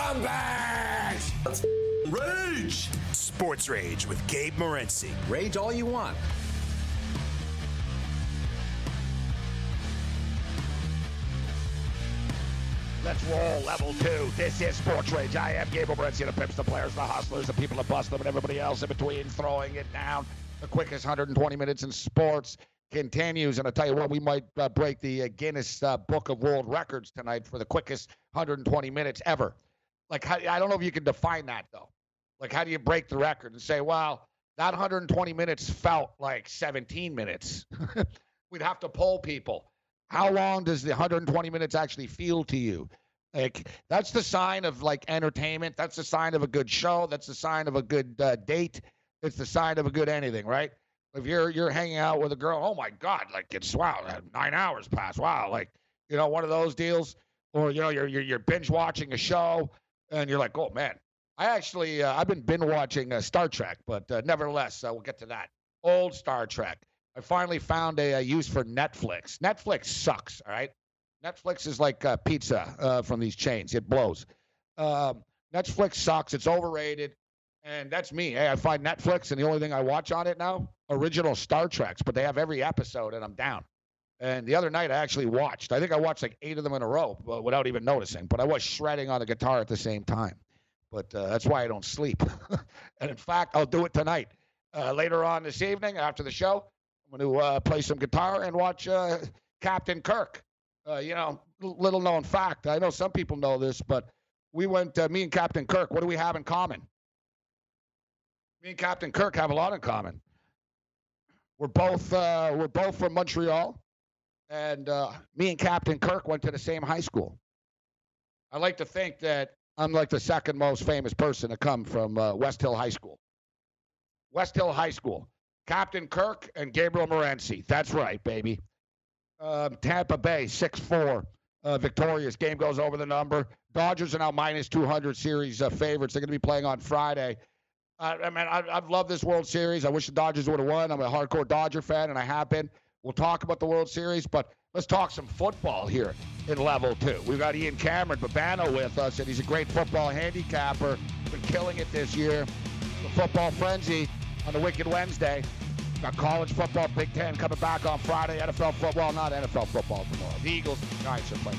scumbags! Let's rage! Sports Rage with Gabe Morency. Rage all you want. Let's roll level two. This is Sports Rage. I am Gabe Morency, the pimps, the players, the hustlers, the people that bust them, and everybody else in between throwing it down. The quickest 120 minutes in sports continues. And I tell you what, we might uh, break the uh, Guinness uh, Book of World Records tonight for the quickest 120 minutes ever. Like, how, I don't know if you can define that, though. Like, how do you break the record and say, well, that 120 minutes felt like 17 minutes? We'd have to poll people. How long does the 120 minutes actually feel to you? Like that's the sign of like entertainment. That's the sign of a good show. That's the sign of a good uh, date. It's the sign of a good anything, right? If you're you're hanging out with a girl, oh my God, like it's wow, nine hours passed. Wow, like you know one of those deals, or you know you're you're, you're binge watching a show and you're like, oh man, I actually uh, I've been been watching uh, Star Trek, but uh, nevertheless, uh, we'll get to that. Old Star Trek. I finally found a, a, use for Netflix. Netflix sucks. All right, Netflix is like uh, pizza uh, from these chains. It blows. Um, Netflix sucks. It's overrated, and that's me. Hey, I find Netflix, and the only thing I watch on it now, original Star Treks, but they have every episode, and I'm down. And the other night, I actually watched. I think I watched like eight of them in a row uh, without even noticing. But I was shredding on the guitar at the same time. But uh, that's why I don't sleep. and in fact, I'll do it tonight. Uh, later on this evening, after the show, I'm going to uh, play some guitar and watch uh, Captain Kirk. You know, little known fact. I know some people know this, but we went. Me and Captain Kirk. What do we have in common? Me and Captain Kirk have a lot in common. We're both we're both from Montreal, and uh, me and Captain Kirk went to the same high school. I like to think that I'm like the second most famous person to come from West Hill High School. West Hill High School. Captain Kirk and Gabriel Morency. That's right, baby. Um, Tampa Bay, 6 4. Uh, victorious. Game goes over the number. Dodgers are now minus 200 series uh, favorites. They're going to be playing on Friday. Uh, I mean, I, I've loved this World Series. I wish the Dodgers would have won. I'm a hardcore Dodger fan, and I have been. We'll talk about the World Series, but let's talk some football here in level two. We've got Ian Cameron Bobano with us, and he's a great football handicapper. Been killing it this year. The football frenzy on the Wicked Wednesday. Got college football, Big Ten coming back on Friday. NFL football, not NFL football tomorrow. The Eagles, Giants are playing.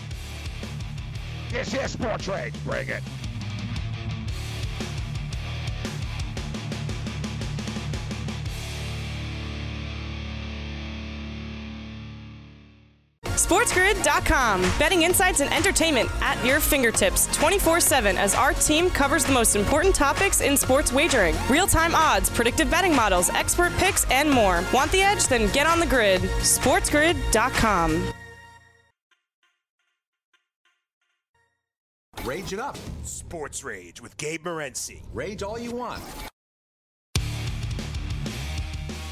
This is Sports Rage. Bring it. SportsGrid.com. Betting insights and entertainment at your fingertips 24 7 as our team covers the most important topics in sports wagering real time odds, predictive betting models, expert picks, and more. Want the edge? Then get on the grid. SportsGrid.com. Rage it up. Sports Rage with Gabe Morency. Rage all you want.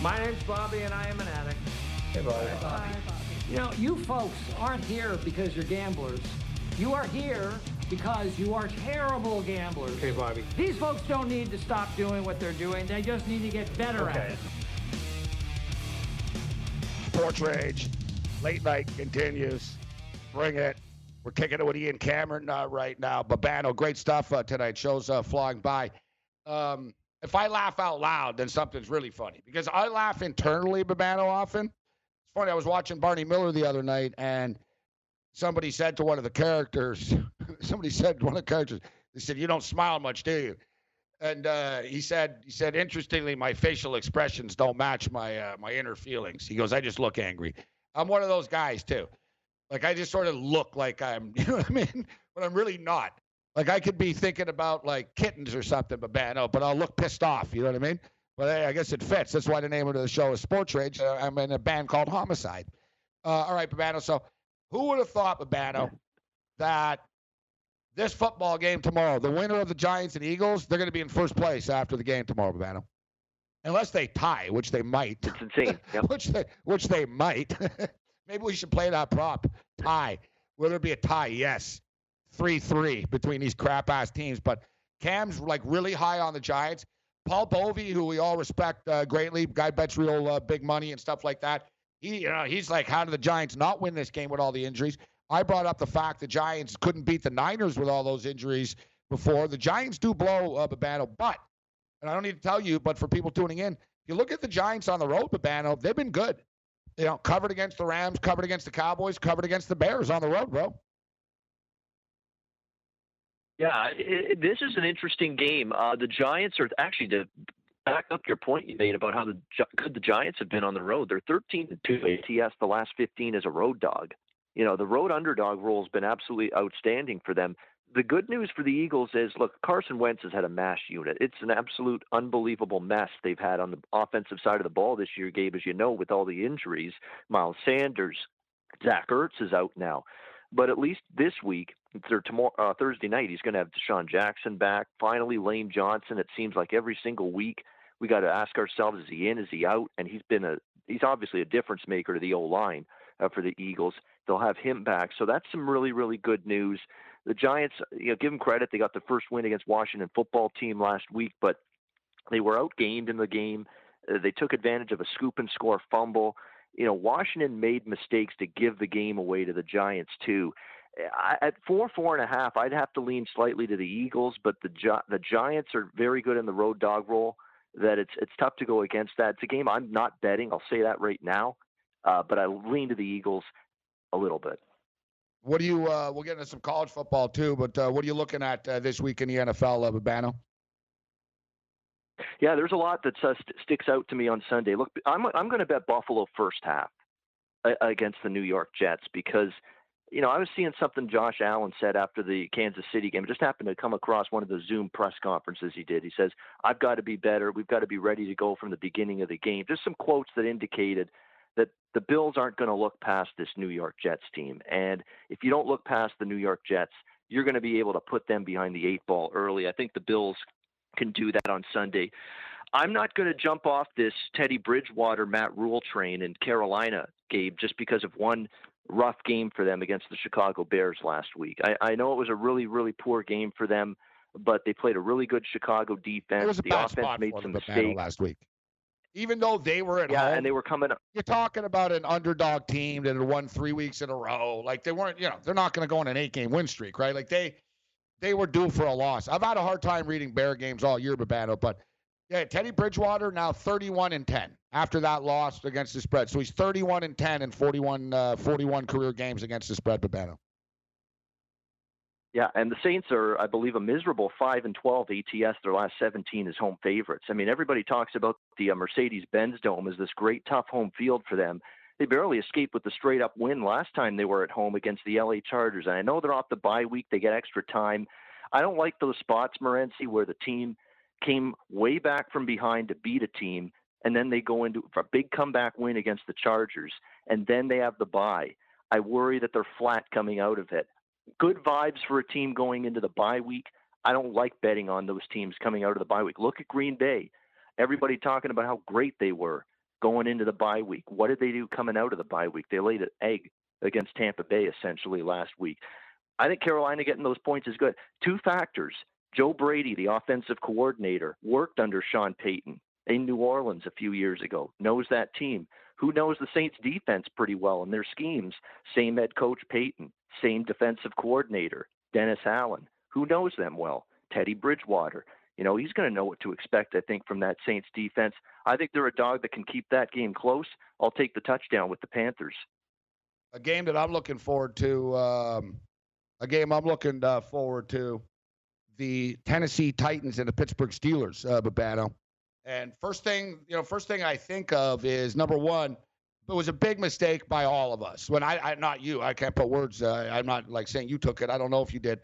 My name's Bobby, and I am an addict. Hey, Bobby. Hi, Bobby. You know, you folks aren't here because you're gamblers. You are here because you are terrible gamblers. Okay, Bobby. These folks don't need to stop doing what they're doing. They just need to get better Okay. at it. Sports Rage. Late night continues. Bring it. We're kicking it with Ian Cameron uh, right now. Bobano, great stuff uh, tonight. Shows uh, flying by. Um, if I laugh out loud, then something's really funny because I laugh internally, Bobano, often. It's funny. I was watching Barney Miller the other night, and somebody said to one of the characters, somebody said to one of the characters, they said, "You don't smile much, do you?" And uh, he said, he said, interestingly, my facial expressions don't match my uh, my inner feelings. He goes, I just look angry. I'm one of those guys too. Like I just sort of look like I'm, you know what I mean? But I'm really not. Like I could be thinking about like kittens or something, but bad, no, but I'll look pissed off. You know what I mean? Hey, I guess it fits. That's why the name of the show is Sports Rage. Uh, I'm in a band called Homicide. Uh, all right, Bobano. So who would have thought, Bobano, that this football game tomorrow, the winner of the Giants and Eagles, they're going to be in first place after the game tomorrow, Bobano. Unless they tie, which they might. It's insane. Yep. which they which they might. Maybe we should play that prop. Tie. Will there be a tie? Yes. Three three between these crap ass teams. But Cam's like really high on the Giants. Paul Bovey, who we all respect uh, greatly, guy bets real uh, big money and stuff like that. He, you know, he's like, how did the Giants not win this game with all the injuries? I brought up the fact the Giants couldn't beat the Niners with all those injuries before. The Giants do blow uh, Bobano, but, and I don't need to tell you, but for people tuning in, you look at the Giants on the road, Bobano, they've been good. You know, covered against the Rams, covered against the Cowboys, covered against the Bears on the road, bro. Yeah, it, this is an interesting game. Uh, the Giants are actually to back up your point you made about how the, good the Giants have been on the road. They're 13 to 2 ATS the last 15 as a road dog. You know, the road underdog role has been absolutely outstanding for them. The good news for the Eagles is look, Carson Wentz has had a mash unit. It's an absolute unbelievable mess they've had on the offensive side of the ball this year, Gabe, as you know, with all the injuries. Miles Sanders, Zach Ertz is out now. But at least this week, tomorrow, uh, Thursday night, he's going to have DeSean Jackson back. Finally, Lane Johnson. It seems like every single week we got to ask ourselves: Is he in? Is he out? And he's been a he's obviously a difference maker to the O line uh, for the Eagles. They'll have him back, so that's some really really good news. The Giants, you know, give them credit. They got the first win against Washington football team last week, but they were outgained in the game. Uh, they took advantage of a scoop and score fumble. You know, Washington made mistakes to give the game away to the Giants too. I, at four, four and a half, I'd have to lean slightly to the Eagles, but the the Giants are very good in the road dog role that it's it's tough to go against that. It's a game I'm not betting. I'll say that right now, uh, but I lean to the Eagles a little bit. What do you? Uh, we'll get into some college football too, but uh, what are you looking at uh, this week in the NFL, uh, Bobano? Yeah, there's a lot that uh, st- sticks out to me on Sunday. Look, I'm I'm going to bet Buffalo first half uh, against the New York Jets because you know, I was seeing something Josh Allen said after the Kansas City game. It just happened to come across one of the Zoom press conferences he did. He says, I've got to be better. We've got to be ready to go from the beginning of the game. Just some quotes that indicated that the Bills aren't going to look past this New York Jets team. And if you don't look past the New York Jets, you're going to be able to put them behind the eight ball early. I think the Bills can do that on Sunday. I'm not going to jump off this Teddy Bridgewater, Matt Rhule train in Carolina, Gabe, just because of one rough game for them against the Chicago Bears last week. I, I know it was a really, really poor game for them, but they played a really good Chicago defense. the offense made some mistakes last week. Even though they were at yeah, home, and they were coming. Up. You're talking about an underdog team that had won three weeks in a row. Like they weren't, you know, they're not going to go on an eight-game win streak, right? Like they, they were due for a loss. I've had a hard time reading Bear games all year, Bobano, but yeah, Teddy Bridgewater now 31 and 10 after that loss against the spread. So he's 31 and 10 in 41, uh, 41 career games against the spread, Bobano. Yeah, and the Saints are, I believe, a miserable five and twelve ATS. Their last seventeen is home favorites. I mean, everybody talks about the uh, Mercedes-Benz Dome as this great tough home field for them. They barely escaped with the straight-up win last time they were at home against the LA Chargers. And I know they're off the bye week; they get extra time. I don't like those spots, Morency, where the team came way back from behind to beat a team, and then they go into a big comeback win against the Chargers, and then they have the bye. I worry that they're flat coming out of it. Good vibes for a team going into the bye week. I don't like betting on those teams coming out of the bye week. Look at Green Bay. Everybody talking about how great they were going into the bye week. What did they do coming out of the bye week? They laid an egg against Tampa Bay essentially last week. I think Carolina getting those points is good. Two factors. Joe Brady, the offensive coordinator, worked under Sean Payton in New Orleans a few years ago, knows that team. Who knows the Saints defense pretty well and their schemes? Same head coach Payton, same defensive coordinator, Dennis Allen. Who knows them well? Teddy Bridgewater. You know, he's going to know what to expect, I think, from that Saints defense. I think they're a dog that can keep that game close. I'll take the touchdown with the Panthers. A game that I'm looking forward to. Um, a game I'm looking uh, forward to the Tennessee Titans and the Pittsburgh Steelers, uh, Bobano. And first thing, you know, first thing I think of is number one, it was a big mistake by all of us. When I, I not you, I can't put words. Uh, I'm not like saying you took it. I don't know if you did,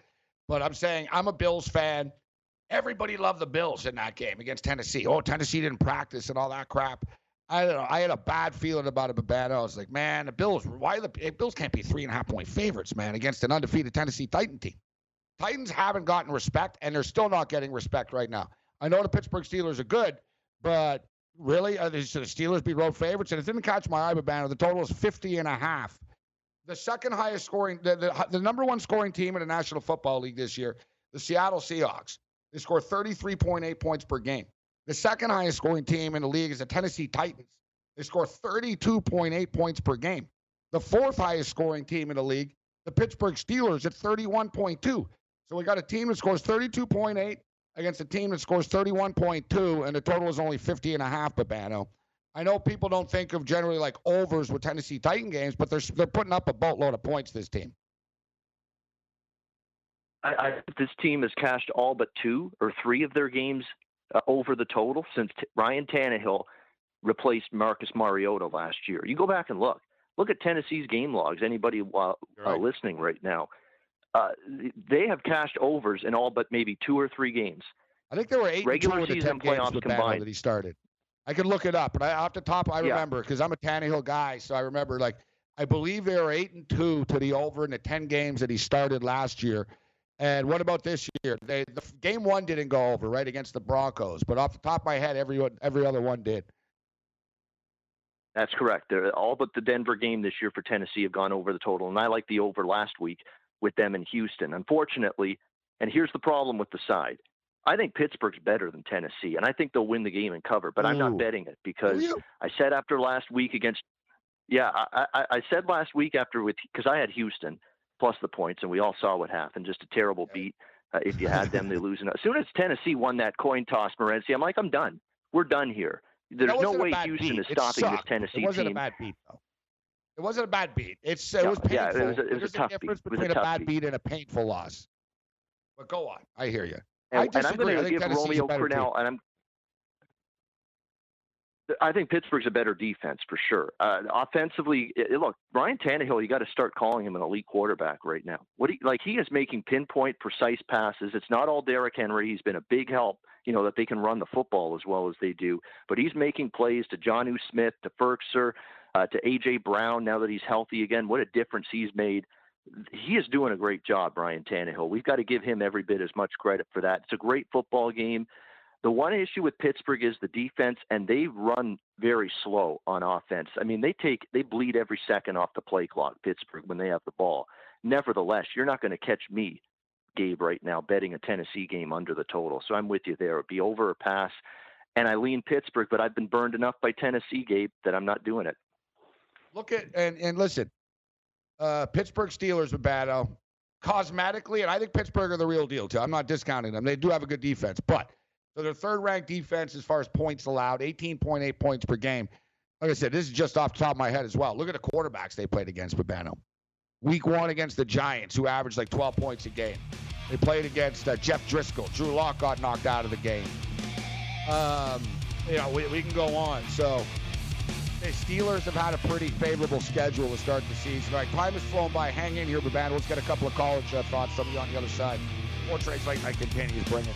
but I'm saying I'm a Bills fan. Everybody loved the Bills in that game against Tennessee. Oh, Tennessee didn't practice and all that crap. I don't know. I had a bad feeling about it, Bobano. I was like, man, the Bills. Why the Bills can't be three and a half point favorites, man, against an undefeated Tennessee Titan team? Titans haven't gotten respect, and they're still not getting respect right now. I know the Pittsburgh Steelers are good, but really, uh, are they, should the Steelers be road favorites? And it didn't catch my eye, but Banner, the total is 50 and a half. The second highest scoring, the, the, the number one scoring team in the National Football League this year, the Seattle Seahawks. They score 33.8 points per game. The second highest scoring team in the league is the Tennessee Titans. They score 32.8 points per game. The fourth highest scoring team in the league, the Pittsburgh Steelers, at 31.2. So we got a team that scores 32.8 against a team that scores 31.2, and the total is only 50 and a half, Bobano. I know people don't think of generally like overs with Tennessee Titan games, but they're they're putting up a boatload of points. This team. I, I this team has cashed all but two or three of their games uh, over the total since t- Ryan Tannehill replaced Marcus Mariota last year. You go back and look. Look at Tennessee's game logs. Anybody uh, right. listening right now, uh, they have cashed overs in all but maybe two or three games. I think there were eight Regular and two the season 10 games playoffs combined. that he started. I could look it up, but I, off the top, I remember because I'm a Tannehill guy, so I remember like I believe they were eight and two to the over in the 10 games that he started last year. And what about this year? They the game one didn't go over right against the Broncos, but off the top of my head, every one- every other one did. That's correct. They're, all but the Denver game this year for Tennessee have gone over the total, and I like the over last week with them in Houston. Unfortunately, and here's the problem with the side. I think Pittsburgh's better than Tennessee, and I think they'll win the game and cover. But I'm not betting it because you? I said after last week against, yeah, I, I, I said last week after with because I had Houston plus the points, and we all saw what happened. Just a terrible beat. Uh, if you had them, they lose. And as soon as Tennessee won that coin toss, Morency, I'm like, I'm done. We're done here. There's no way Houston beat. is stopping this. Tennessee It wasn't team. a bad beat though. It wasn't a bad beat. It's it Yeah, was painful. yeah, it was a- it was a There's tough beat. difference It was a between a, bad beat. beat and a painful loss. But go on. I hear you. I And, and I'm disagree. I going to think give Tennessee's Romeo team. Crennel, and I'm. I think Pittsburgh's a better defense for sure. Uh, offensively, i- i- look, Ryan Tannehill, you got to start calling him an elite quarterback right now. What he, like he is making pinpoint, precise passes. It's not all Derrick Henry. He's been a big help, you know, that they can run the football as well as they do. But he's making plays to Jonnu Smith, to Firkser, uh, to AJ Brown. Now that he's healthy again, what a difference he's made. He is doing a great job, Brian Tannehill. We've got to give him every bit as much credit for that. It's a great football game. The one issue with Pittsburgh is the defense, and they run very slow on offense. I mean, they take they bleed every second off the play clock. Pittsburgh when they have the ball. Nevertheless, you're not going to catch me, Gabe, right now betting a Tennessee game under the total. So I'm with you there. It'd be over or pass, and I lean Pittsburgh, but I've been burned enough by Tennessee, Gabe, that I'm not doing it. Look at and and listen, uh, Pittsburgh Steelers with Battle cosmetically, and I think Pittsburgh are the real deal too. I'm not discounting them; they do have a good defense, but so their third-ranked defense as far as points allowed, 18.8 points per game. Like I said, this is just off the top of my head as well. Look at the quarterbacks they played against Bobano. Week one against the Giants, who averaged like 12 points a game. They played against uh, Jeff Driskel. Drew Lock got knocked out of the game. Um, you know, we, we can go on. So the Steelers have had a pretty favorable schedule to start the season. All right, time has flown by. Hang in here, Bobano. Let's get a couple of college uh, thoughts you on the other side. More trades late night continues. Bring it.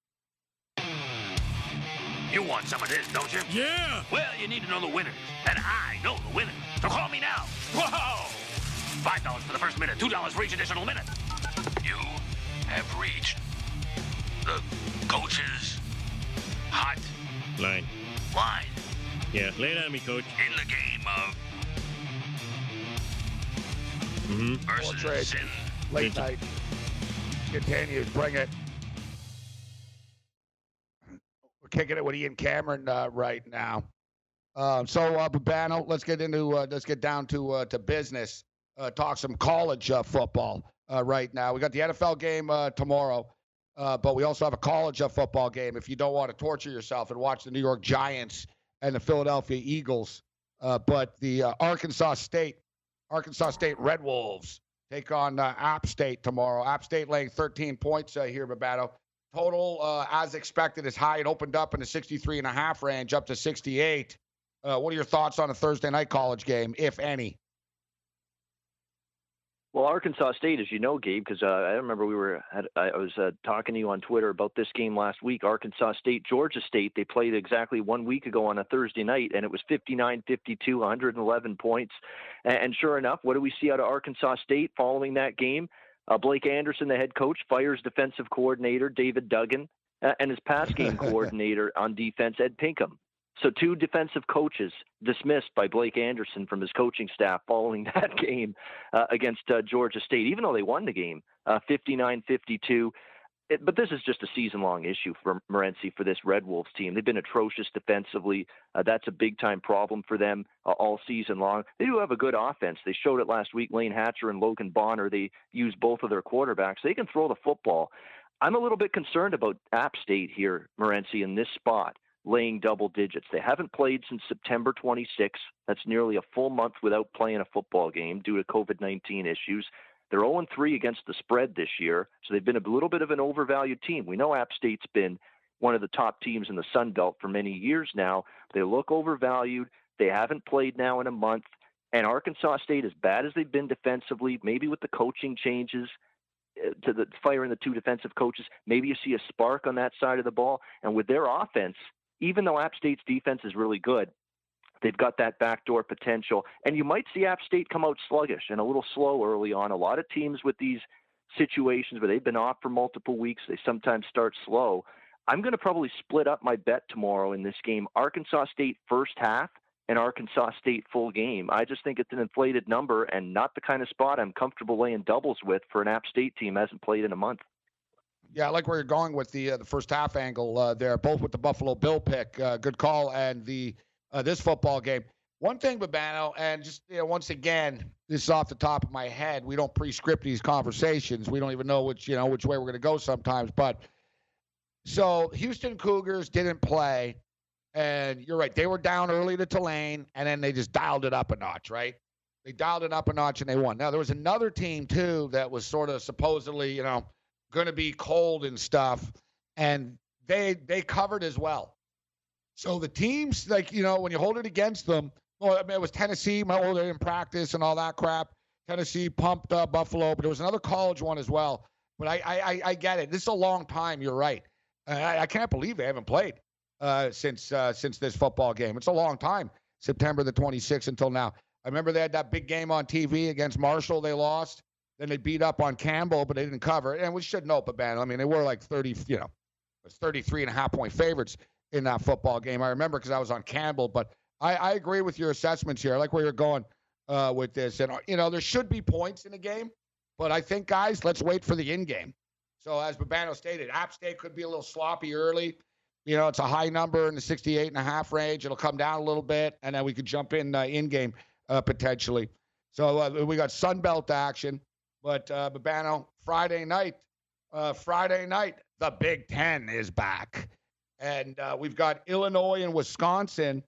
You want some of this, don't you? Yeah. Well, you need to know the winners, and I know the winners. So call me now. Whoa! Five dollars for the first minute, two dollars for each additional minute. You have reached the coach's hot Line. line Yeah, lay it on me, coach. in the game of Mm-hmm. Versus sin. Late night continues. Bring it. Kicking it with Ian Cameron uh, right now. Um, so, uh, Bobano, let's get into uh, let's get down to uh, to business. Uh, talk some college uh, football right now. We got the NFL game tomorrow, but we also have a college football game. If you don't want to torture yourself and watch the New York Giants and the Philadelphia Eagles, but the Arkansas State Arkansas State Red Wolves take on App State tomorrow. App State laying 13 points here, Bobano. Total, uh, as expected, is high. It opened up in the 63 and a half range, up to 68. Uh, what are your thoughts on a Thursday night college game, if any? Well, Arkansas State, as you know, Gabe, because uh, I remember we were had, I was uh, talking to you on Twitter about this game last week. Arkansas State, Georgia State. They played exactly one week ago on a Thursday night, and it was 59-52, 111 points. And, and sure enough, what do we see out of Arkansas State following that game? Uh, Blake Anderson, the head coach, fires defensive coordinator David Duggan uh, and his pass game coordinator on defense, Ed Pinkham. So two defensive coaches dismissed by Blake Anderson from his coaching staff following that game uh, against uh, Georgia State, even though they won the game uh, 59-52. It, but this is just a season-long issue for Morency for this Red Wolves team. They've been atrocious defensively. Uh, that's a big-time problem for them uh, all season long. They do have a good offense. They showed it last week. Layne Hatcher and Logan Bonner. They use both of their quarterbacks. They can throw the football. I'm a little bit concerned about App State here, Morency, in this spot laying double digits. They haven't played since September 26. That's nearly a full month without playing a football game due to COVID 19 issues. They're 0 3 against the spread this year, so they've been a little bit of an overvalued team. We know App State's been one of the top teams in the Sun Belt for many years now. They look overvalued. They haven't played now in a month. And Arkansas State, as bad as they've been defensively, maybe with the coaching changes, uh, to the firing the two defensive coaches, maybe you see a spark on that side of the ball. And with their offense, even though App State's defense is really good, they've got that backdoor potential. And you might see App State come out sluggish and a little slow early on. A lot of teams with these situations where they've been off for multiple weeks, they sometimes start slow. I'm going to probably split up my bet tomorrow in this game Arkansas State first half and Arkansas State full game. I just think it's an inflated number and not the kind of spot I'm comfortable laying doubles with for an App State team hasn't played in a month. Yeah, I like where you're going with the uh, the first half angle uh, there, both with the Buffalo Bill pick, uh, good call, and the uh, this football game. One thing, Bobano, and just you know, once again, this is off the top of my head. We don't pre-script these conversations. We don't even know which you know which way we're going to go sometimes. But so Houston Cougars didn't play, and you're right. They were down early to Tulane, and then they just dialed it up a notch, right? They dialed it up a notch and they won. Now there was another team too that was sort of supposedly, you know going to be cold and stuff, and they they covered as well. So the teams, like you know, when you hold it against them, well, I mean, it was Tennessee. My older in practice and all that crap. Tennessee pumped uh, Buffalo, but there was another college one as well. But I, I, I get it. This is a long time. You're right. I, I can't believe they haven't played uh, since uh, since this football game. It's a long time. September the 26th until now. I remember they had that big game on TV against Marshall. They lost. Then they beat up on Campbell, but they didn't cover. And we should know, but man, I mean, they were like 30, you know, it was 33 and a half point favorites in that football game. I remember because I was on Campbell, but I, I agree with your assessments here. I like where you're going uh, with this. And, you know, there should be points in the game, but I think, guys, let's wait for the in game. So, as Bobano stated, App State could be a little sloppy early. You know, it's a high number in the 68 and a half range. It'll come down a little bit, and then we could jump in uh, in game uh, potentially. So, uh, we got Sun Belt action. But uh, Bobano, Friday night, uh, Friday night, the Big Ten is back, and uh, we've got Illinois and Wisconsin.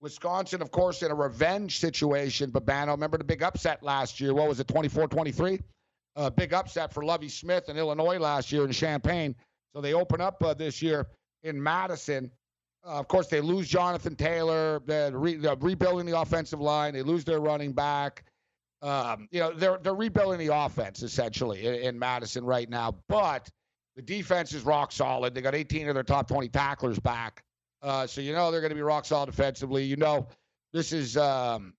Wisconsin, of course, in a revenge situation. Bobano, remember the big upset last year? What was it, 24-23? Uh, big upset for Lovie Smith in Illinois last year in Champaign. So they open up uh, this year in Madison. Uh, of course, they lose Jonathan Taylor. They're, re- they're, rebuilding the offensive line. They lose their running back. Um, you know, they're they're rebuilding the offense essentially in, in, Madison right now, but the defense is rock solid. They got 18 of their top 20 tacklers back, uh, so you know they're going to be rock solid defensively. You know, this is um,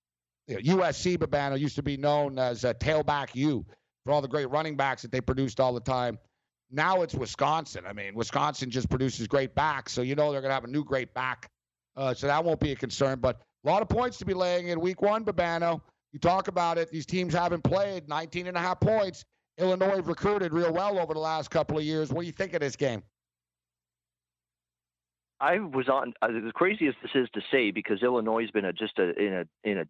you know, USC. Bobano used to be known as a tailback U for all the great running backs that they produced all the time. Now it's Wisconsin. I mean, Wisconsin just produces great backs, so you know they're going to have a new great back. Uh, so that won't be a concern. But a lot of points to be laying in week one, Bobano. You talk about it, these teams haven't played 19 and a half points. Illinois recruited real well over the last couple of years. What do you think of this game? I was on uh, as this is to say because Illinois has been a, just a, in a in a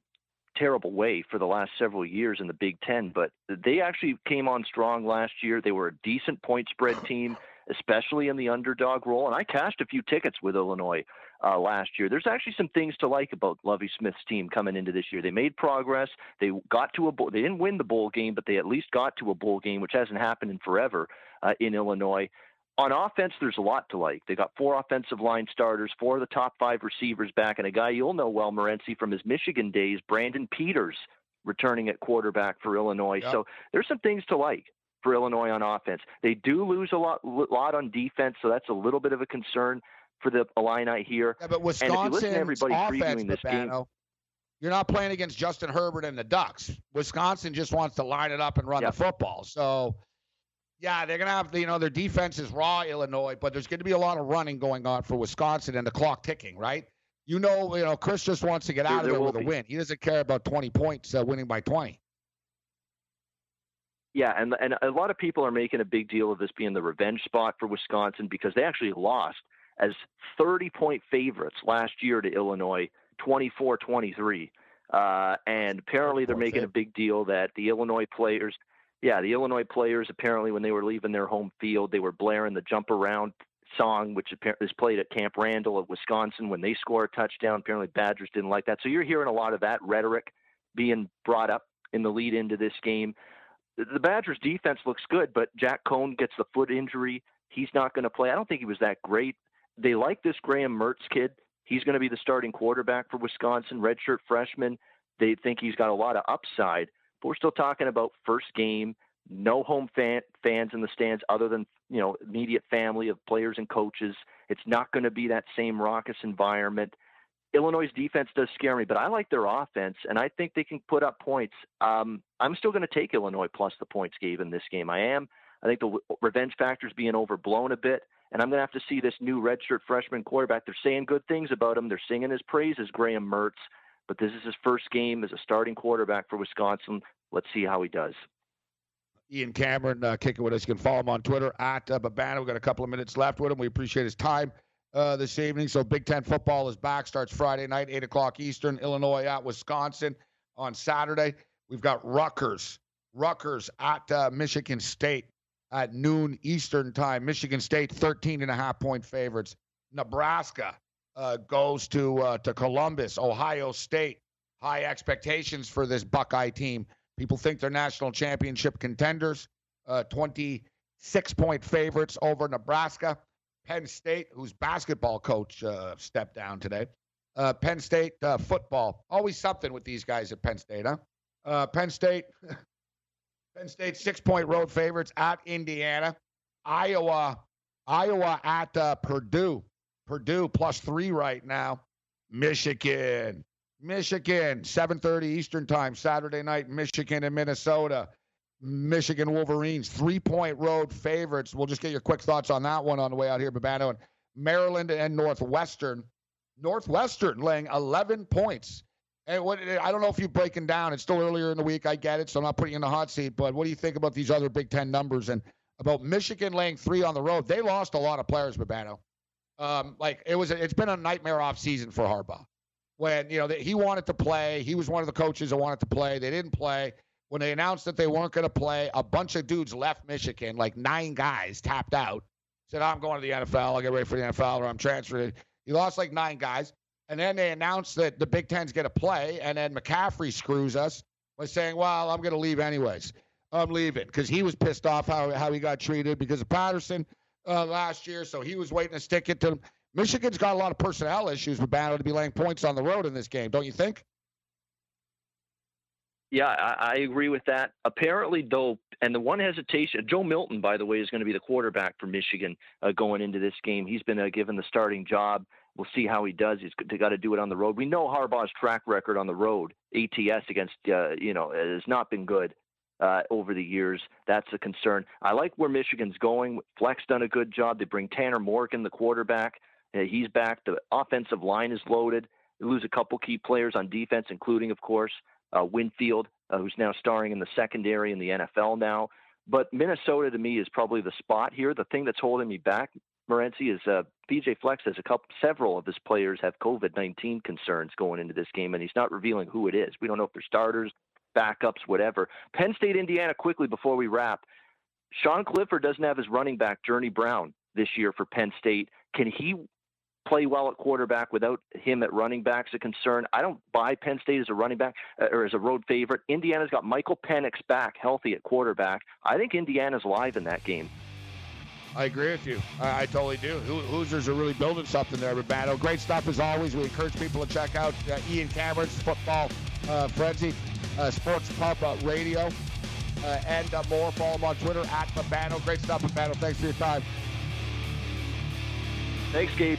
terrible way for the last several years in the Big Ten, but they actually came on strong last year. They were a decent point spread team, especially in the underdog role, and I cashed a few tickets with Illinois uh, last year. There's actually some things to like about Lovie Smith's team coming into this year. They made progress. They got to a bowl. They didn't win the bowl game, but they at least got to a bowl game, which hasn't happened in forever uh, in Illinois. On offense, there's a lot to like. They got four offensive line starters, four of the top five receivers back, and a guy you'll know well, Morency, from his Michigan days, Brandon Peters returning at quarterback for Illinois. Yep. So there's some things to like for Illinois on offense. They do lose a lot, lot on defense, so that's a little bit of a concern for the Illini here. Yeah, but And if you listen to Wisconsin's everybody offense, previewing this game- you're not playing against Justin Herbert and the Ducks. Wisconsin just wants to line it up and run the football. So, yeah, they're gonna have you know their defense is raw, Illinois, but there's going to be a lot of running going on for Wisconsin and the clock ticking, right? You know, you know, Chryst just wants to get There- out of there there will with a win. He doesn't care about 20 points, uh, winning by 20. Yeah, and and a lot of people are making a big deal of this being the revenge spot for Wisconsin because they actually lost as 30 point favorites last year to Illinois, 24-23. Uh, and apparently they're making a big deal that the Illinois players, yeah, the Illinois players apparently when they were leaving their home field, they were blaring the jump around song, which is played at Camp Randall of Wisconsin when they score a touchdown. Apparently Badgers didn't like that. So you're hearing a lot of that rhetoric being brought up in the lead into this game the Badgers defense looks good, but Jack Coan gets the foot injury. He's not going to play. I don't think he was that great. They like this Graham Mertz kid. He's going to be the starting quarterback for Wisconsin, redshirt freshman. They think he's got a lot of upside. But we're still talking about first game, no home fan, fans in the stands other than you know immediate family of players and coaches. It's not going to be that same raucous environment. Illinois' defense does scare me, but I like their offense, and I think they can put up points. Um, I'm still going to take Illinois plus the points, Gabe, in this game. I am. I think the revenge factor is being overblown a bit, and I'm going to have to see this new redshirt freshman quarterback. They're saying good things about him. They're singing his praises, Graham Mertz, but this is his first game as a starting quarterback for Wisconsin. Let's see how he does. Ian Cameron uh, kicking with us. You can follow him on Twitter at uh, Bobano. We've got a couple of minutes left with him. We appreciate his time uh, this evening. So Big Ten football is back. Starts Friday night, 8 o'clock Eastern. Illinois at Wisconsin on Saturday. We've got Rutgers. Rutgers at uh, Michigan State at noon Eastern time. Michigan State 13 and a half point favorites. Nebraska uh, goes to uh, to Columbus. Ohio State. High expectations for this Buckeye team. People think they're national championship contenders. Uh, 26 point favorites over Nebraska. Penn State, whose basketball coach uh, stepped down today. Uh, Penn State uh, football. Always something with these guys at Penn State, huh? Uh, Penn State. Penn State six point road favorites at Indiana. Iowa. Iowa at uh, Purdue. Purdue plus three right now. Michigan. Michigan, 7:30 Eastern Time, Saturday night. Michigan and Minnesota. Michigan Wolverines, three-point road favorites. We'll just get your quick thoughts on that one on the way out here, Bobano. And Maryland and Northwestern. Northwestern laying 11 points. And what I don't know if you're breaking down. It's still earlier in the week. I get it, so I'm not putting you in the hot seat. But what do you think about these other Big Ten numbers and about Michigan laying three on the road? They lost a lot of players, Bobano. Um, like it was, it's been a nightmare off season for Harbaugh. When you know that he wanted to play, he was one of the coaches that wanted to play. They didn't play. When they announced that they weren't going to play, a bunch of dudes left Michigan, like nine guys tapped out. Said, "I'm going to the NFL. I'll get ready for the NFL, or I'm transferred." He lost like nine guys, and then they announced that the Big Ten's going to play, and then McCaffrey screws us by saying, "Well, I'm going to leave anyways. I'm leaving," because he was pissed off how how he got treated because of Patterson uh, last year, so he was waiting to stick it to him. Michigan's got a lot of personnel issues with Battle to be laying points on the road in this game, don't you think? Yeah, I, I agree with that. Apparently, though, and the one hesitation, Joe Milton, by the way, is going to be the quarterback for Michigan uh, going into this game. He's been uh, given the starting job. We'll see how he does. He's got to do it on the road. We know Harbaugh's track record on the road, ATS against, uh, you know, has not been good uh, over the years. That's a concern. I like where Michigan's going. Fleck's done a good job. They bring Tanner Morgan, the quarterback. Uh, he's back. The offensive line is loaded. They lose a couple key players on defense, including, of course, uh, Winfield, uh, who's now starring in the secondary in the NFL now. But Minnesota, to me, is probably the spot here. The thing that's holding me back, Morency, is uh, PJ Fleck's has a couple, several of his players have COVID-19 concerns going into this game, and he's not revealing who it is. We don't know if they're starters, backups, whatever. Penn State, Indiana, quickly before we wrap. Sean Clifford doesn't have his running back, Journey Brown, this year for Penn State. Can he play well at quarterback without him at running back's a concern. I don't buy Penn State as a running back uh, or as a road favorite. Indiana's got Michael Penix back healthy at quarterback. I think Indiana's live in that game. I agree with you. I, I totally do. Hoosiers are really building something there, Bobano. Great stuff as always. We encourage people to check out uh, Ian Cameron's football uh, Frenzy, uh, Sports Pub uh, Radio, uh, and uh, more. Follow him on Twitter at Bobano. Great stuff, Bobano. Thanks for your time. Thanks, Gabe.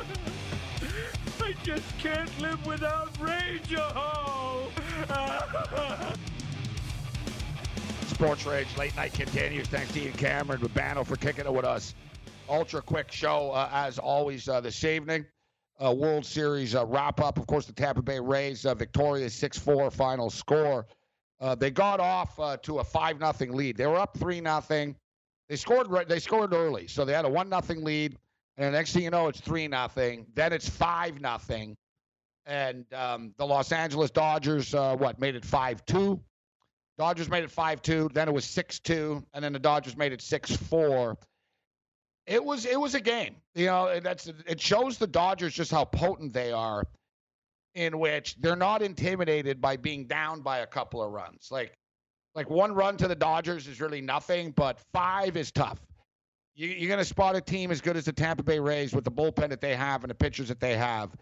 Just can't live without Rageahol. Sports Rage late night continues. Thanks to Ian Cameron Bobano for kicking it with us. Ultra quick show uh, as always uh, this evening. Uh, World Series uh, wrap up. Of course, the Tampa Bay Rays uh, victorious 6-4 final score. Uh, they got off to a five nothing lead. They were up three nothing. They scored. They scored early, so they had a one nothing lead. And the next thing you know, it's three nothing. Then it's five nothing, and um, the Los Angeles Dodgers uh, what made it five two. Dodgers made it five two. Then it was six two, and then the Dodgers made it six four. It was it was a game. You know, that's it shows the Dodgers just how potent they are, in which they're not intimidated by being down by a couple of runs. Like like one run to the Dodgers is really nothing, but five is tough. You, you're going to spot a team as good as the Tampa Bay Rays with the bullpen that they have and the pitchers that they have.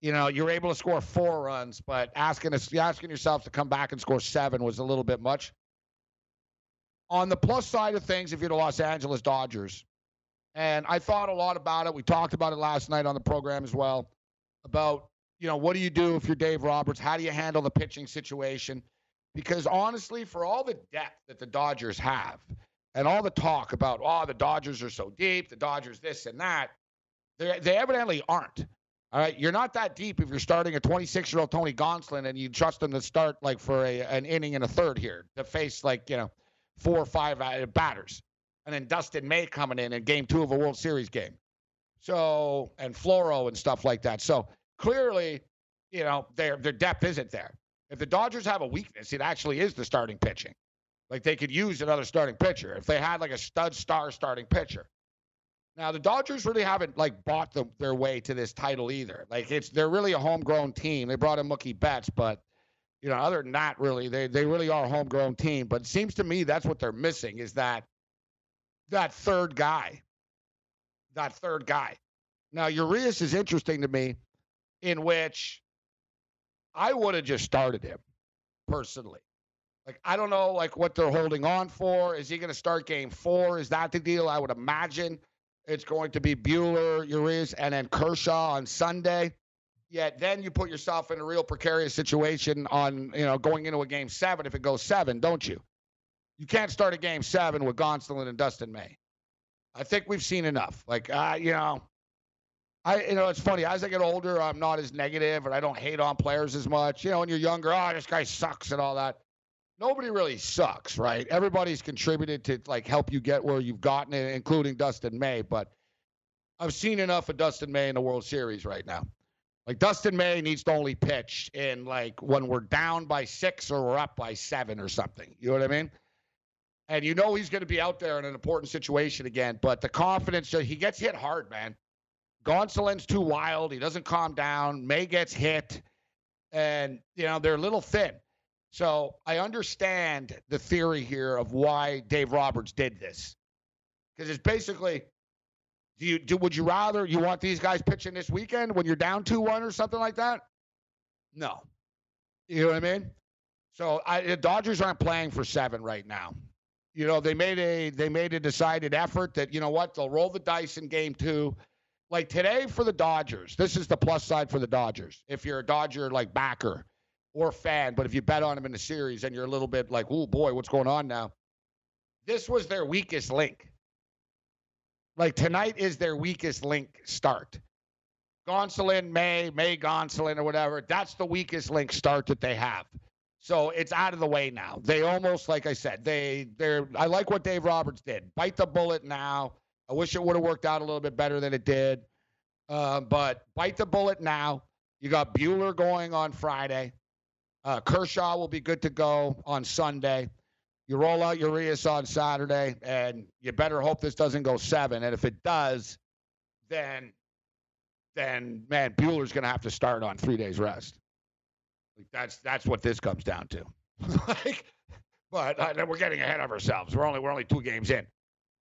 You know, you're able to score four runs, but asking us, asking yourself to come back and score seven was a little bit much. On the plus side of things, if you're the Los Angeles Dodgers, and I thought a lot about it. We talked about it last night on the program as well about, you know, what do you do if you're Dave Roberts? How do you handle the pitching situation? Because honestly, for all the depth that the Dodgers have and all the talk about, oh, the Dodgers are so deep, the Dodgers this and that, they they evidently aren't. All right, you're not that deep if you're starting a 26 year old Tony Gonsolin and you trust him to start like for a, an inning and a third here to face like you know four or five uh, batters, and then Dustin May coming in in Game Two of a World Series game. So and Floro and stuff like that. So clearly, you know their their depth isn't there. If the Dodgers have a weakness, it actually is the starting pitching. Like they could use another starting pitcher if they had like a stud star starting pitcher. Now the Dodgers really haven't like bought the, their way to this title either. Like it's they're really a homegrown team. They brought in Mookie Betts, but you know other than that, really they they really are a homegrown team. But it seems to me that's what they're missing is that that third guy, that third guy. Now Urias is interesting to me, in which I would have just started him personally. Like I don't know like what they're holding on for. Is he going to start game 4? Is that the deal? I would imagine it's going to be Buehler, Urias and then Kershaw on Sunday. Yet then you put yourself in a real precarious situation on, you know, going into a game 7 if it goes 7, don't you? You can't start a game 7 with Gonsolin and Dustin May. I think we've seen enough. Like uh, you know, I you know it's funny as I get older, I'm not as negative and I don't hate on players as much. You know, when you're younger, oh this guy sucks and all that. Nobody really sucks, right? Everybody's contributed to like help you get where you've gotten, it, including Dustin May. But I've seen enough of Dustin May in the World Series right now. Like Dustin May needs to only pitch in like when we're down by six or we're up by seven or something. You know what I mean? And you know he's going to be out there in an important situation again. But the confidence, he gets hit hard, man. Gonsolin's too wild. He doesn't calm down. May gets hit. And, you know, they're a little thin. So I understand the theory here of why Dave Roberts did this. Because it's basically, do you do would you rather you want these guys pitching this weekend when you're down two one or something like that? No. You know what I mean? So I, the Dodgers aren't playing for seven right now. You know, they made a they made a decided effort that, you know what, they'll roll the dice in game two. Like today for the Dodgers, this is the plus side for the Dodgers. If you're a Dodger like backer or fan, but if you bet on them in the series and you're a little bit like, oh boy, what's going on now? This was their weakest link. Like tonight is their weakest link start. Gonsolin, May, May Gonsolin, or whatever. That's the weakest link start that they have. So it's out of the way now. They almost, like I said, they they're. I like what Dave Roberts did. Bite the bullet now. I wish it would have worked out a little bit better than it did. Uh, but bite the bullet now. You got Buehler going on Friday. Uh, Kershaw will be good to go on Sunday. You roll out Urias on Saturday, and you better hope this doesn't go seven. And if it does, then then man, Buehler's going to have to start on three days rest. Like that's that's what this comes down to. like, but uh, we're getting ahead of ourselves. We're only we're only two games in.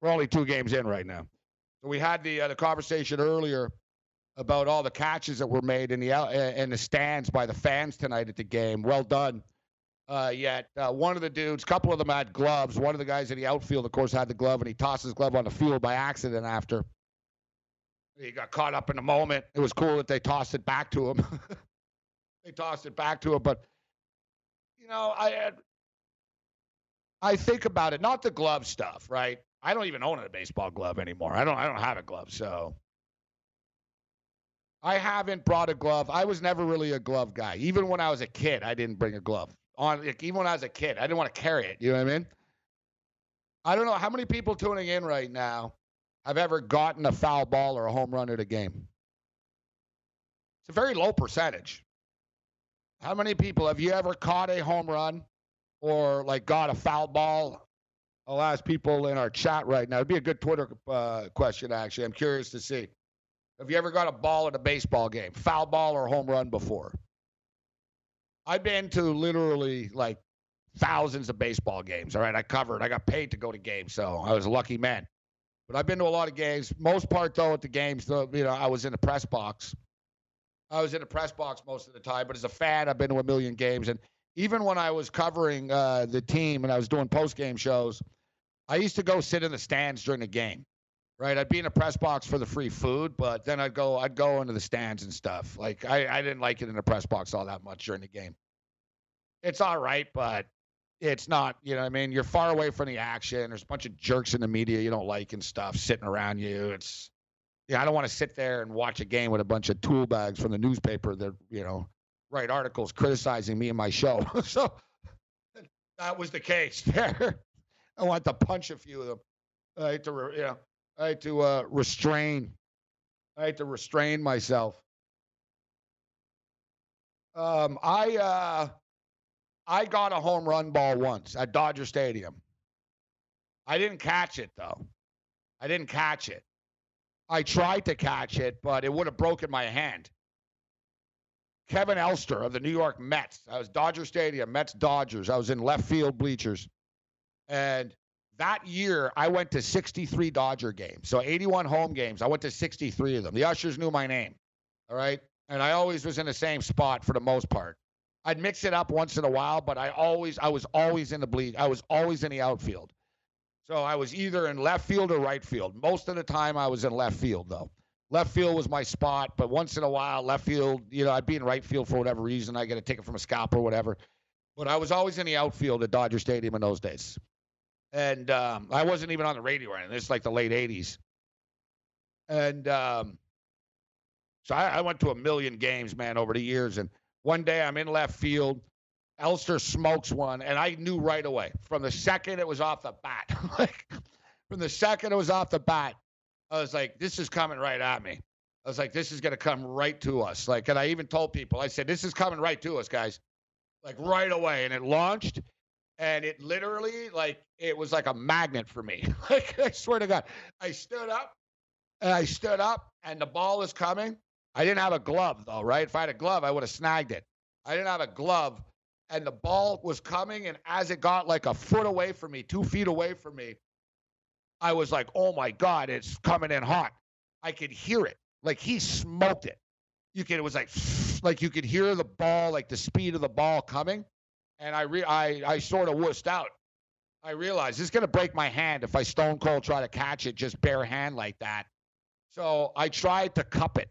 We're only two games in right now. So we had the uh, the conversation earlier about all the catches that were made in the uh, in the stands by the fans tonight at the game. Well done. Uh, yet uh, one of the dudes, a couple of them had gloves. One of the guys in the outfield, of course, had the glove, and he tossed his glove on the field by accident after. He got caught up in the moment. It was cool that they tossed it back to him. they tossed it back to him, but you know, I I think about it. Not the glove stuff, right? I don't even own a baseball glove anymore. I don't. I don't have a glove, so I haven't brought a glove. I was never really a glove guy. Even when I was a kid, I didn't bring a glove. On like, even when I was a kid, I didn't want to carry it. You know what I mean? I don't know how many people tuning in right now have ever gotten a foul ball or a home run at a game. It's a very low percentage. How many people have you ever caught a home run or like got a foul ball? I'll ask people in our chat right now. It'd be a good Twitter uh, question, actually. I'm curious to see. Have you ever got a ball at a baseball game, foul ball or home run before? I've been to literally like thousands of baseball games. All right, I covered. I got paid to go to games, so I was a lucky man. But I've been to a lot of games. Most part though at the games, though, you know, I was in the press box. I was in the press box most of the time. But as a fan, I've been to a million games, and even when I was covering uh, the team and I was doing post game shows, I used to go sit in the stands during the game right? I'd be in a press box for the free food, but then I'd go I'd go into the stands and stuff. Like I, I didn't like it in the press box all that much during the game. It's all right, but it's not, you know, I mean, you're far away from the action. There's a bunch of jerks in the media you don't like and stuff sitting around you. It's yeah, I don't want to sit there and watch a game with a bunch of tool bags from the newspaper that, you know, write articles criticizing me and my show. so that was the case there. I want to punch a few of them. I hate to, you know, I had to uh, restrain. I had to restrain myself. Um, I uh, I got a home run ball once at Dodger Stadium. I didn't catch it though. I didn't catch it. I tried to catch it, but it would have broken my hand. Kevin Elster of the New York Mets. I was Dodger Stadium, Mets Dodgers. I was in left field bleachers. And that year I went to 63 Dodger games. So 81 home games. I went to 63 of them. The ushers knew my name. All right. And I always was in the same spot for the most part. I'd mix it up once in a while, but I always I was always in the bleed. I was always in the outfield. So I was either in left field or right field. Most of the time I was in left field though. Left field was my spot, but once in a while, left field, you know, I'd be in right field for whatever reason. I get a ticket from a scalp or whatever. But I was always in the outfield at Dodger Stadium in those days and um, I wasn't even on the radio anything. This is like the late '80s, and um, so I, I, went to a million games, man, over the years. And one day I'm in left field, Elster smokes one, and I knew right away from the second it was off the bat, like from the second it was off the bat, I was like, this is coming right at me. I was like, this is gonna come right to us. Like, and I even told people, I said, this is coming right to us, guys, like right away, and it launched and it literally like it was like a magnet for me. like I swear to God, I stood up and I stood up and the ball was coming. I didn't have a glove though, right? If I had a glove, I would have snagged it. I didn't have a glove, and the ball was coming, and as it got like a foot away from me, two feet away from me, I was like, "Oh my God, it's coming in hot!" I could hear it, like he smoked it. You could, it was like, like you could hear the ball, like the speed of the ball coming and I re- I I sort of wussed out. I realized is gonna break my hand if I stone cold try to catch it just bare hand like that. So I tried to cup it.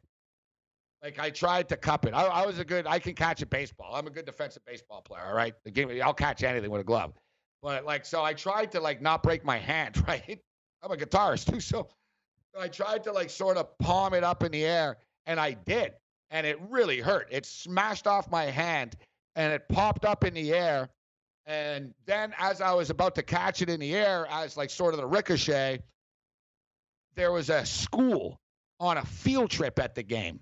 Like I tried to cup it. I, I was a good. I can catch a baseball. I'm a good defensive baseball player. All right, the game. I'll catch anything with a glove. But like, so I tried to like not break my hand. Right. I'm a guitarist too, so I tried to like sort of palm it up in the air, and I did, and it really hurt. It smashed off my hand and it popped up in the air. And then, as I was about to catch it in the air, as like sort of the ricochet, there was a school on a field trip at the game.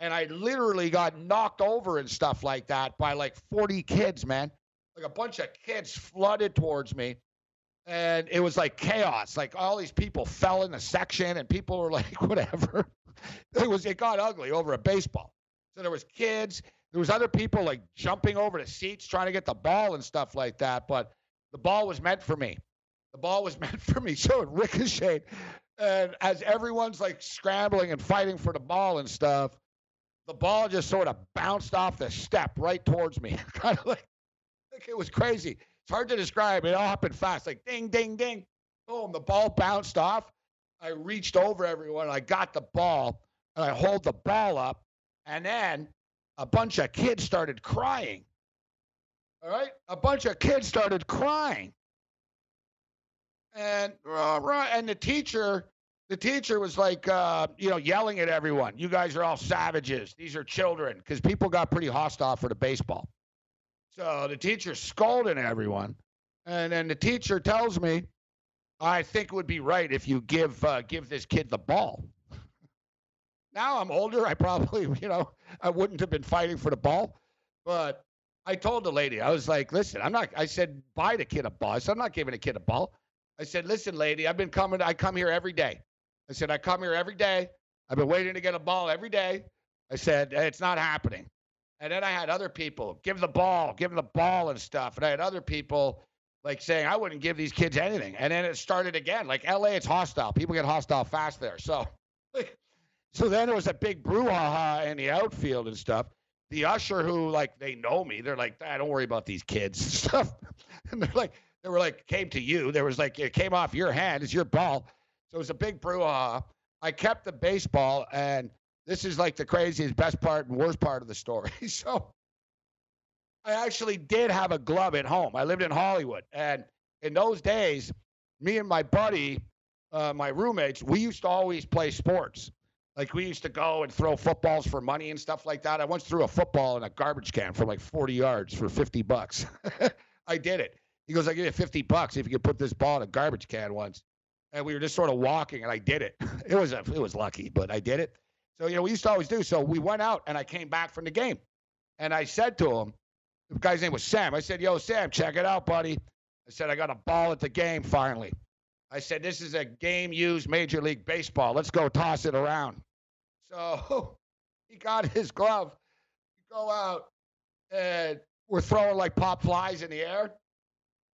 And I literally got knocked over and stuff like that by like 40 kids, man. Like a bunch of kids flooded towards me. And it was like chaos. Like all these people fell in the section and people were like, whatever. It was it got ugly over a baseball. So there was kids, there was other people like jumping over the seats trying to get the ball and stuff like that. But the ball was meant for me. The ball was meant for me. So it ricocheted. And as everyone's like scrambling and fighting for the ball and stuff, the ball just sort of bounced off the step right towards me. kind of like, like it was crazy. It's hard to describe. It all happened fast. Like ding, ding, ding. Boom. The ball bounced off. I reached over everyone. I got the ball and I hold the ball up. And then a bunch of kids started crying. All right? A bunch of kids started crying. And uh, and the teacher, the teacher was like, uh, you know, yelling at everyone. You guys are all savages. These are children, because people got pretty hostile for the baseball. So the teacher scolding everyone, and then the teacher tells me, "I think it would be right if you give uh, give this kid the ball." Now I'm older. I probably, you know, I wouldn't have been fighting for the ball, but I told the lady, I was like, "Listen, I'm not." I said, "Buy the kid a ball." I said, "I'm not giving a kid a ball." I said, listen, lady, I've been coming, I come here every day. I said, I come here every day. I've been waiting to get a ball every day. I said, eh, it's not happening. And then I had other people give the ball, give the ball and stuff. And I had other people like saying, I wouldn't give these kids anything. And then it started again. Like LA, it's hostile. People get hostile fast there. So, so then there was a big brouhaha in the outfield and stuff. The usher, who like they know me, they're like, ah, don't worry about these kids and stuff. And they're like, they were like came to you. There was like it came off your hand. It's your ball. So it was a big brouhaha. I kept the baseball, and this is like the craziest, best part and worst part of the story. so I actually did have a glove at home. I lived in Hollywood, and in those days, me and my buddy, uh, my roommates, we used to always play sports. Like we used to go and throw footballs for money and stuff like that. I once threw a football in a garbage can from like 40 yards for 50 bucks. I did it. He goes, I give you 50 bucks if you could put this ball in a garbage can once. And we were just sort of walking, and I did it. It was a, it was lucky, but I did it. So you know, we used to always do. So we went out, and I came back from the game, and I said to him, the guy's name was Sam. I said, "Yo, Sam, check it out, buddy." I said, "I got a ball at the game finally." I said, "This is a game-used Major League Baseball. Let's go toss it around." So he got his glove. We go out, and we're throwing like pop flies in the air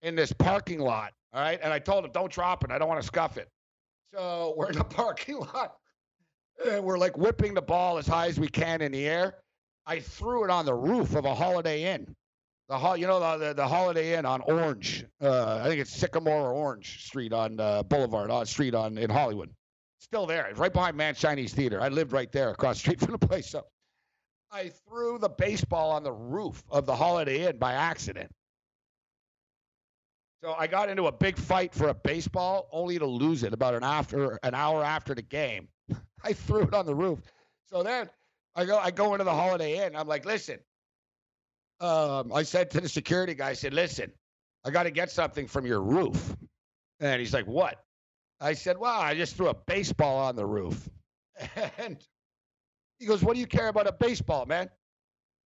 in this parking lot. All right. And I told him, don't drop it. I don't want to scuff it. So we're in the parking lot. And we're like whipping the ball as high as we can in the air. I threw it on the roof of a Holiday Inn. The hall, you know, the, the, the Holiday Inn on Orange. Uh, I think it's Sycamore or Orange Street on uh, Boulevard, on Street on in Hollywood. Still there. Right behind Mann Chinese Theater. I lived right there across the street from the place. So I threw the baseball on the roof of the Holiday Inn by accident. So I got into a big fight for a baseball, only to lose it about an after an hour after the game. I threw it on the roof. So then I go I go into the Holiday Inn. I'm like, listen. Um, I said to the security guy, I said, listen, I got to get something from your roof. And he's like, what? I said, well, I just threw a baseball on the roof. And he goes, what do you care about a baseball, man?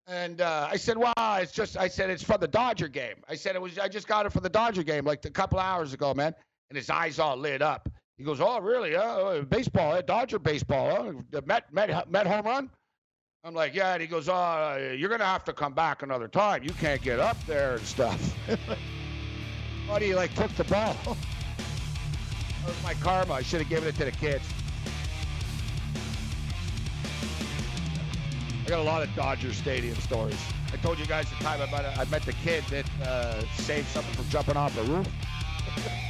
And uh, I said, "Well, it's just." I said, "It's for the Dodger game." I said, "It was. I just got it for the Dodger game, like a couple hours ago, man." And his eyes all lit up. He goes, "Oh, really? Uh, baseball? Uh, Dodger baseball? Huh? Met, Met, Met home run?" I'm like, "Yeah." And he goes, "Oh, you're gonna have to come back another time. You can't get up there and stuff." Buddy, like took the ball. my karma. I should have given it to the kids. I got a lot of Dodger Stadium stories. I told you guys the time I met, I met the kid that uh, saved something from jumping off the roof.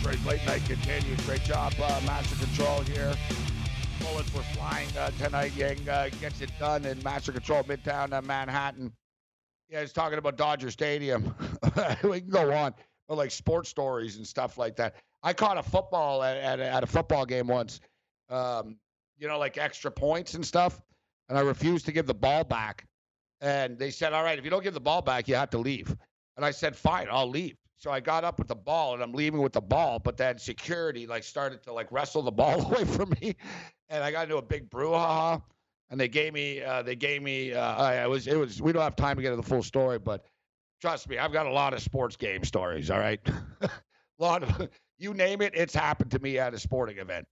Rage late night continues. Great job, uh, Master Control here. Bullets were flying uh, tonight. Yang uh, gets it done in Master Control, Midtown uh, Manhattan. Yeah, he's talking about Dodger Stadium. we can go on, but like sports stories and stuff like that. I caught a football at, at, a, at a football game once. Um, you know, like extra points and stuff, and I refused to give the ball back. And they said, "All right, if you don't give the ball back, you have to leave." And I said, "Fine, I'll leave." So I got up with the ball and I'm leaving with the ball, but then security like started to like wrestle the ball away from me, and I got into a big brouhaha. And they gave me, uh, they gave me. Uh, I, was, it was. We don't have time to get to the full story, but trust me, I've got a lot of sports game stories. All right, a lot of you name it, it's happened to me at a sporting event.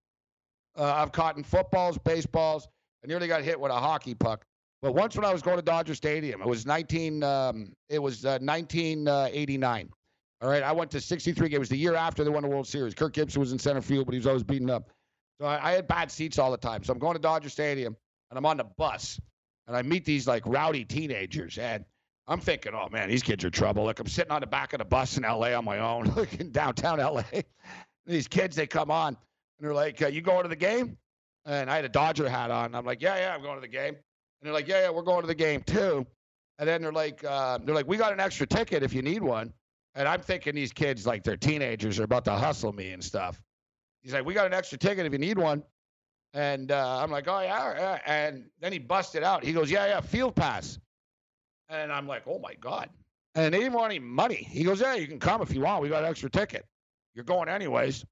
Uh, I've caught in footballs, baseballs. I nearly got hit with a hockey puck. But once when I was going to Dodger Stadium, it was 19. Um, it was uh, 1989. All right, I went to 63 games. The year after they won the World Series. Kirk Gibson was in center field, but he was always beaten up. So I, I had bad seats all the time. So I'm going to Dodger Stadium, and I'm on the bus, and I meet these like rowdy teenagers, and I'm thinking, oh man, these kids are trouble. Like I'm sitting on the back of the bus in LA on my own, like in downtown LA. these kids, they come on, and they're like, uh, "You going to the game?" And I had a Dodger hat on. I'm like, "Yeah, yeah, I'm going to the game." And they're like, "Yeah, yeah, we're going to the game too." And then they're like, uh, "They're like, we got an extra ticket if you need one." And I'm thinking these kids, like they're teenagers, are about to hustle me and stuff. He's like, "We got an extra ticket if you need one." And uh, I'm like, "Oh yeah, yeah." And then he busted out. He goes, "Yeah, yeah, field pass." And I'm like, "Oh my god!" And they didn't want any money. He goes, "Yeah, you can come if you want. We got an extra ticket. You're going anyways."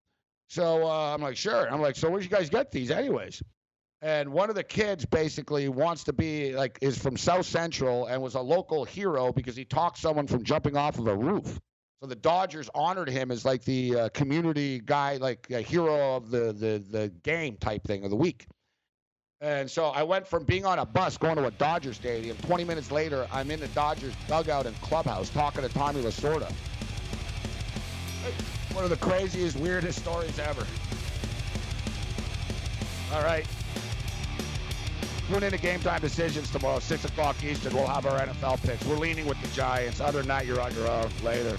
So uh, I'm like, "Sure." I'm like, "So where'd you guys get these, anyways?" And one of the kids basically wants to be like is from South Central and was a local hero because he talked someone from jumping off of a roof. So the Dodgers honored him as like the uh, community guy, like a hero of the, the the game type thing of the week. And so I went from being on a bus going to a Dodger stadium. 20 minutes later, I'm in the Dodgers dugout and clubhouse talking to Tommy Lasorda. One of the craziest, weirdest stories ever. All right. Tune in to Game Time Decisions tomorrow, 6 o'clock Eastern. We'll have our NFL picks. We're leaning with the Giants. Other than that, you're on your own. Later.